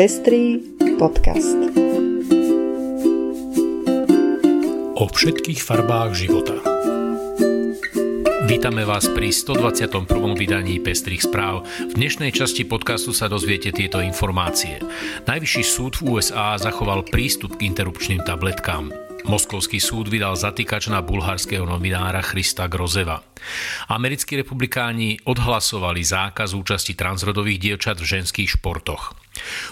Pestrý podcast. O všetkých farbách života. Vítame vás pri 121. vydaní Pestrých správ. V dnešnej časti podcastu sa dozviete tieto informácie. Najvyšší súd v USA zachoval prístup k interrupčným tabletkám. Moskovský súd vydal zatýkač na bulharského novinára Christa Grozeva. Americkí republikáni odhlasovali zákaz účasti transrodových dievčat v ženských športoch.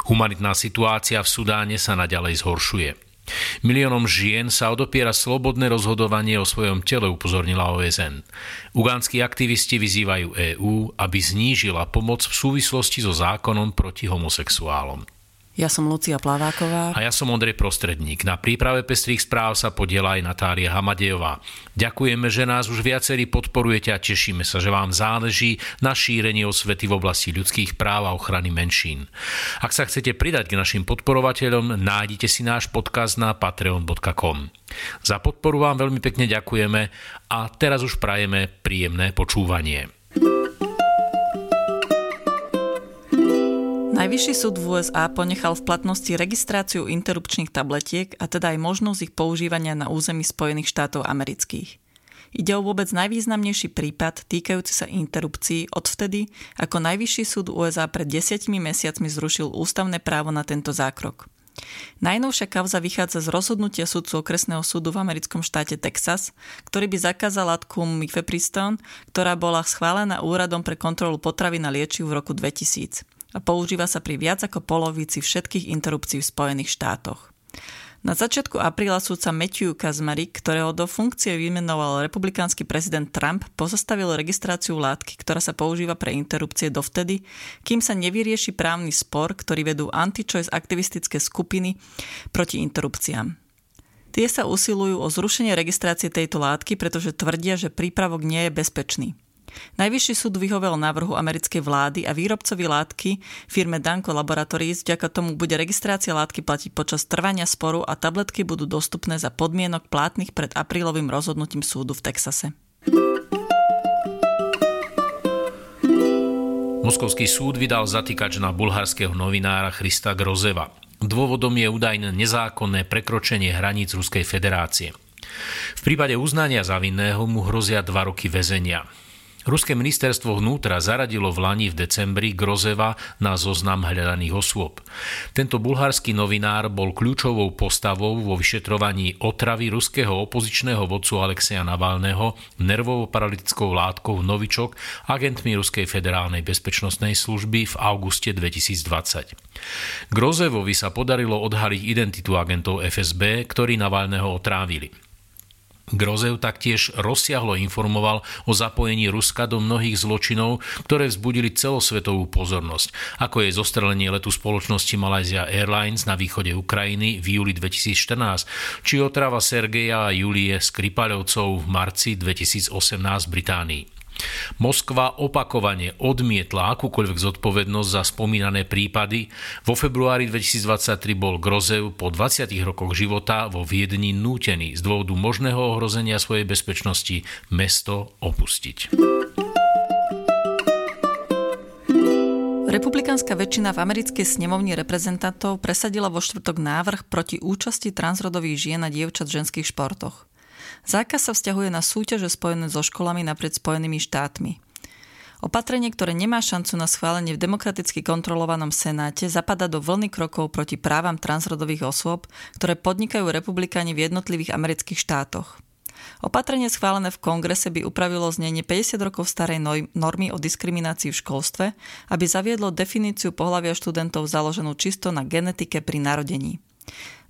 Humanitná situácia v Sudáne sa naďalej zhoršuje. Miliónom žien sa odopiera slobodné rozhodovanie o svojom tele, upozornila OSN. Ugánskí aktivisti vyzývajú EÚ, aby znížila pomoc v súvislosti so zákonom proti homosexuálom. Ja som Lucia Plaváková. A ja som Ondrej Prostredník. Na príprave pestrých správ sa podiela aj Natália Hamadejová. Ďakujeme, že nás už viacerí podporujete a tešíme sa, že vám záleží na šírenie osvety v oblasti ľudských práv a ochrany menšín. Ak sa chcete pridať k našim podporovateľom, nájdite si náš podcast na patreon.com. Za podporu vám veľmi pekne ďakujeme a teraz už prajeme príjemné počúvanie. Najvyšší súd v USA ponechal v platnosti registráciu interrupčných tabletiek a teda aj možnosť ich používania na území Spojených štátov amerických. Ide o vôbec najvýznamnejší prípad týkajúci sa interrupcií odvtedy, ako Najvyšší súd USA pred desiatimi mesiacmi zrušil ústavné právo na tento zákrok. Najnovšia kauza vychádza z rozhodnutia súdcu okresného súdu v americkom štáte Texas, ktorý by zakázal látku mifepristone, ktorá bola schválená úradom pre kontrolu potravy na liečiv v roku 2000 a používa sa pri viac ako polovici všetkých interrupcií v Spojených štátoch. Na začiatku apríla súdca Matthew Kazmarik, ktorého do funkcie vymenoval republikánsky prezident Trump, pozastavil registráciu látky, ktorá sa používa pre interrupcie dovtedy, kým sa nevyrieši právny spor, ktorý vedú anti-choice aktivistické skupiny proti interrupciám. Tie sa usilujú o zrušenie registrácie tejto látky, pretože tvrdia, že prípravok nie je bezpečný. Najvyšší súd vyhovel návrhu americkej vlády a výrobcovi látky firme Danko Laboratories vďaka tomu bude registrácia látky platiť počas trvania sporu a tabletky budú dostupné za podmienok plátnych pred aprílovým rozhodnutím súdu v Texase. Moskovský súd vydal zatýkač na bulharského novinára Christa Grozeva. Dôvodom je údajné nezákonné prekročenie hraníc Ruskej federácie. V prípade uznania za vinného mu hrozia dva roky väzenia. Ruské ministerstvo vnútra zaradilo v Lani v decembri Grozeva na zoznam hľadaných osôb. Tento bulharský novinár bol kľúčovou postavou vo vyšetrovaní otravy ruského opozičného vodcu Alexeja Navalného nervovo-paralytickou látkou Novičok agentmi Ruskej federálnej bezpečnostnej služby v auguste 2020. Grozevovi sa podarilo odhaliť identitu agentov FSB, ktorí Navalného otrávili. Grozev taktiež rozsiahlo informoval o zapojení Ruska do mnohých zločinov, ktoré vzbudili celosvetovú pozornosť, ako je zostrelenie letu spoločnosti Malaysia Airlines na východe Ukrajiny v júli 2014, či otrava Sergeja a Julie Skripaľovcov v marci 2018 v Británii. Moskva opakovane odmietla akúkoľvek zodpovednosť za spomínané prípady. Vo februári 2023 bol Grozev po 20 rokoch života vo Viedni nútený z dôvodu možného ohrozenia svojej bezpečnosti mesto opustiť. Republikánska väčšina v americkej snemovni reprezentantov presadila vo štvrtok návrh proti účasti transrodových žien a dievčat v ženských športoch. Zákaz sa vzťahuje na súťaže spojené so školami napriek Spojenými štátmi. Opatrenie, ktoré nemá šancu na schválenie v demokraticky kontrolovanom Senáte, zapada do vlny krokov proti právam transrodových osôb, ktoré podnikajú republikáni v jednotlivých amerických štátoch. Opatrenie schválené v kongrese by upravilo znenie 50 rokov starej normy o diskriminácii v školstve, aby zaviedlo definíciu pohľavia študentov založenú čisto na genetike pri narodení.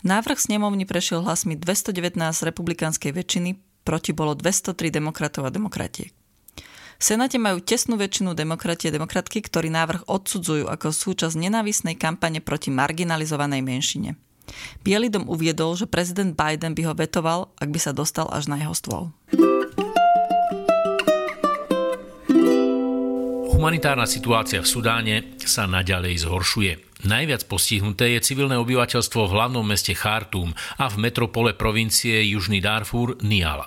Návrh snemovni prešiel hlasmi 219 republikánskej väčšiny, proti bolo 203 demokratov a demokratiek. V Senáte majú tesnú väčšinu demokratie a demokratky, ktorí návrh odsudzujú ako súčasť nenávisnej kampane proti marginalizovanej menšine. Bielý dom uviedol, že prezident Biden by ho vetoval, ak by sa dostal až na jeho stôl. Humanitárna situácia v Sudáne sa naďalej zhoršuje. Najviac postihnuté je civilné obyvateľstvo v hlavnom meste Chartum a v metropole provincie Južný Darfur Niala.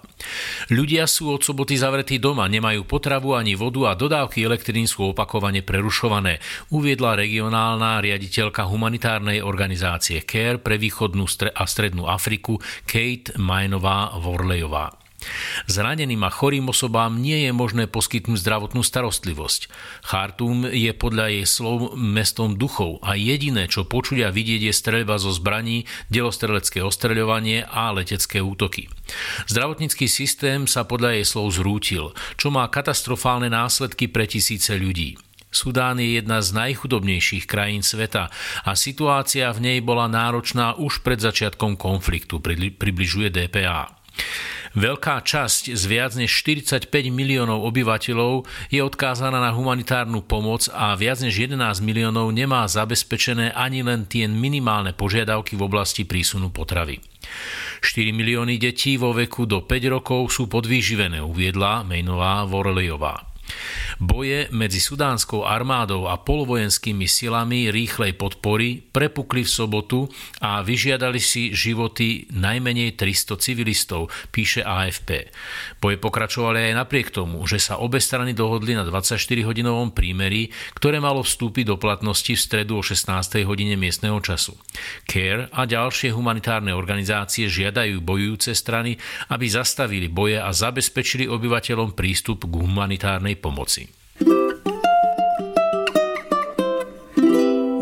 Ľudia sú od soboty zavretí doma, nemajú potravu ani vodu a dodávky elektrín sú opakovane prerušované, uviedla regionálna riaditeľka humanitárnej organizácie CARE pre východnú a strednú Afriku Kate Majnová Vorlejová. Zraneným a chorým osobám nie je možné poskytnúť zdravotnú starostlivosť. Chartum je podľa jej slov mestom duchov a jediné, čo počuť a vidieť je streľba zo zbraní, delostrelecké ostreľovanie a letecké útoky. Zdravotnícky systém sa podľa jej slov zrútil, čo má katastrofálne následky pre tisíce ľudí. Sudán je jedna z najchudobnejších krajín sveta a situácia v nej bola náročná už pred začiatkom konfliktu, približuje DPA. Veľká časť z viac než 45 miliónov obyvateľov je odkázaná na humanitárnu pomoc a viac než 11 miliónov nemá zabezpečené ani len tie minimálne požiadavky v oblasti prísunu potravy. 4 milióny detí vo veku do 5 rokov sú podvýživené, uviedla Mejnová Vorlejová. Boje medzi sudánskou armádou a polovojenskými silami rýchlej podpory prepukli v sobotu a vyžiadali si životy najmenej 300 civilistov, píše AFP. Boje pokračovali aj napriek tomu, že sa obe strany dohodli na 24-hodinovom prímeri, ktoré malo vstúpiť do platnosti v stredu o 16. hodine miestneho času. CARE a ďalšie humanitárne organizácie žiadajú bojujúce strany, aby zastavili boje a zabezpečili obyvateľom prístup k humanitárnej pomoci.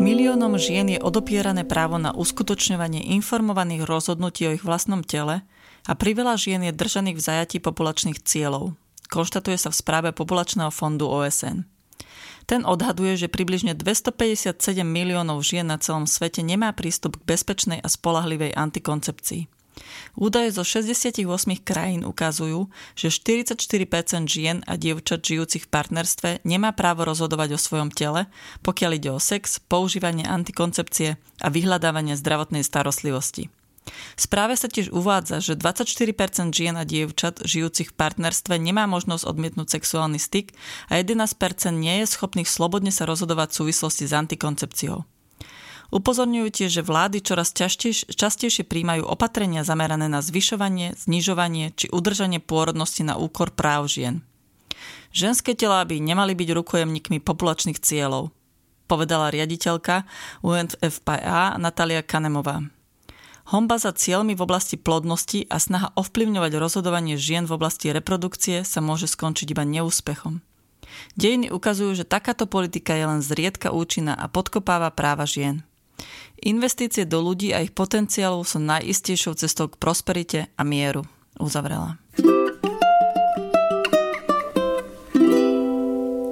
Miliónom žien je odopierané právo na uskutočňovanie informovaných rozhodnutí o ich vlastnom tele a priveľa žien je držaných v zajatí populačných cieľov. Konštatuje sa v správe Populačného fondu OSN. Ten odhaduje, že približne 257 miliónov žien na celom svete nemá prístup k bezpečnej a spolahlivej antikoncepcii. Údaje zo 68 krajín ukazujú, že 44% žien a dievčat žijúcich v partnerstve nemá právo rozhodovať o svojom tele, pokiaľ ide o sex, používanie antikoncepcie a vyhľadávanie zdravotnej starostlivosti. V správe sa tiež uvádza, že 24% žien a dievčat žijúcich v partnerstve nemá možnosť odmietnúť sexuálny styk a 11% nie je schopných slobodne sa rozhodovať v súvislosti s antikoncepciou. Upozorňujú tiež, že vlády čoraz častejšie, častejšie príjmajú opatrenia zamerané na zvyšovanie, znižovanie či udržanie pôrodnosti na úkor práv žien. Ženské telá by nemali byť rukojemníkmi populačných cieľov, povedala riaditeľka UNFPA Natalia Kanemová. Homba za cieľmi v oblasti plodnosti a snaha ovplyvňovať rozhodovanie žien v oblasti reprodukcie sa môže skončiť iba neúspechom. Dejiny ukazujú, že takáto politika je len zriedka účinná a podkopáva práva žien. Investície do ľudí a ich potenciálov sú najistejšou cestou k prosperite a mieru, uzavrela.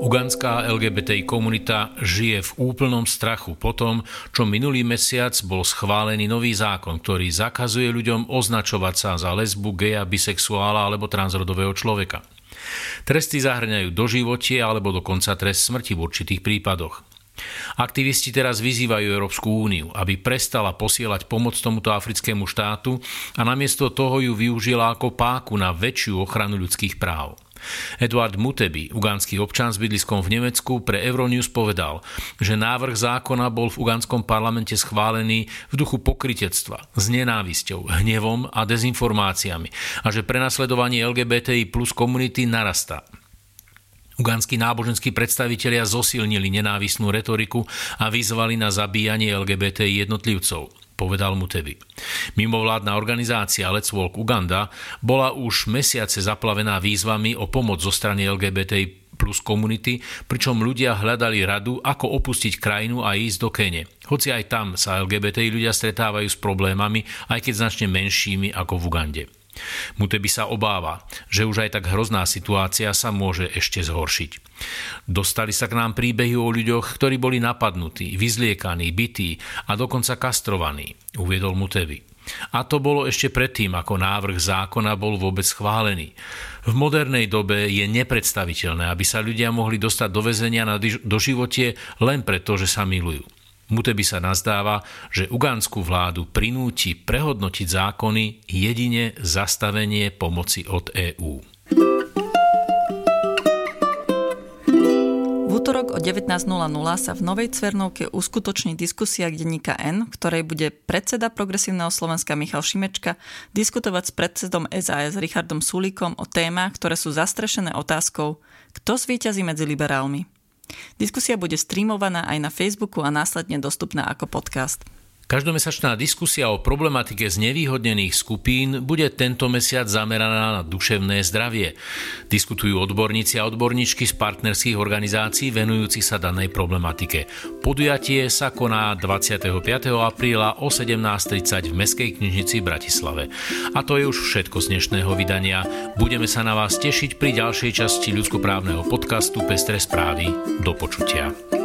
Ugandská LGBTI komunita žije v úplnom strachu po tom, čo minulý mesiac bol schválený nový zákon, ktorý zakazuje ľuďom označovať sa za lesbu, geja, bisexuála alebo transrodového človeka. Tresty zahrňajú doživotie alebo dokonca trest smrti v určitých prípadoch. Aktivisti teraz vyzývajú Európsku úniu, aby prestala posielať pomoc tomuto africkému štátu a namiesto toho ju využila ako páku na väčšiu ochranu ľudských práv. Eduard Mutebi, ugánsky občan s bydliskom v Nemecku, pre Euronews povedal, že návrh zákona bol v ugánskom parlamente schválený v duchu pokritectva, s nenávisťou, hnevom a dezinformáciami a že prenasledovanie LGBTI plus komunity narastá. Uganskí náboženskí predstavitelia zosilnili nenávisnú retoriku a vyzvali na zabíjanie LGBTI jednotlivcov povedal Mutevi. Mimovládna organizácia Let's Walk Uganda bola už mesiace zaplavená výzvami o pomoc zo strany LGBTI plus komunity, pričom ľudia hľadali radu, ako opustiť krajinu a ísť do Kene. Hoci aj tam sa LGBTI ľudia stretávajú s problémami, aj keď značne menšími ako v Ugande. Mutebi sa obáva, že už aj tak hrozná situácia sa môže ešte zhoršiť. Dostali sa k nám príbehy o ľuďoch, ktorí boli napadnutí, vyzliekaní, bytí a dokonca kastrovaní, uviedol Mutebi. A to bolo ešte predtým, ako návrh zákona bol vôbec schválený. V modernej dobe je nepredstaviteľné, aby sa ľudia mohli dostať do väzenia na doživotie len preto, že sa milujú. Mutebi sa nazdáva, že ugánskú vládu prinúti prehodnotiť zákony jedine zastavenie pomoci od EÚ. útorok o 19.00 sa v Novej Cvernovke uskutoční diskusia denníka N, v ktorej bude predseda Progresívneho Slovenska Michal Šimečka diskutovať s predsedom SAS Richardom Sulíkom o témach, ktoré sú zastrešené otázkou, kto zvíťazí medzi liberálmi. Diskusia bude streamovaná aj na Facebooku a následne dostupná ako podcast. Každomesačná diskusia o problematike znevýhodnených skupín bude tento mesiac zameraná na duševné zdravie. Diskutujú odborníci a odborníčky z partnerských organizácií venujúcich sa danej problematike. Podujatie sa koná 25. apríla o 17.30 v Mestskej knižnici v Bratislave. A to je už všetko z dnešného vydania. Budeme sa na vás tešiť pri ďalšej časti ľudskoprávneho podcastu Pestre správy. Do počutia.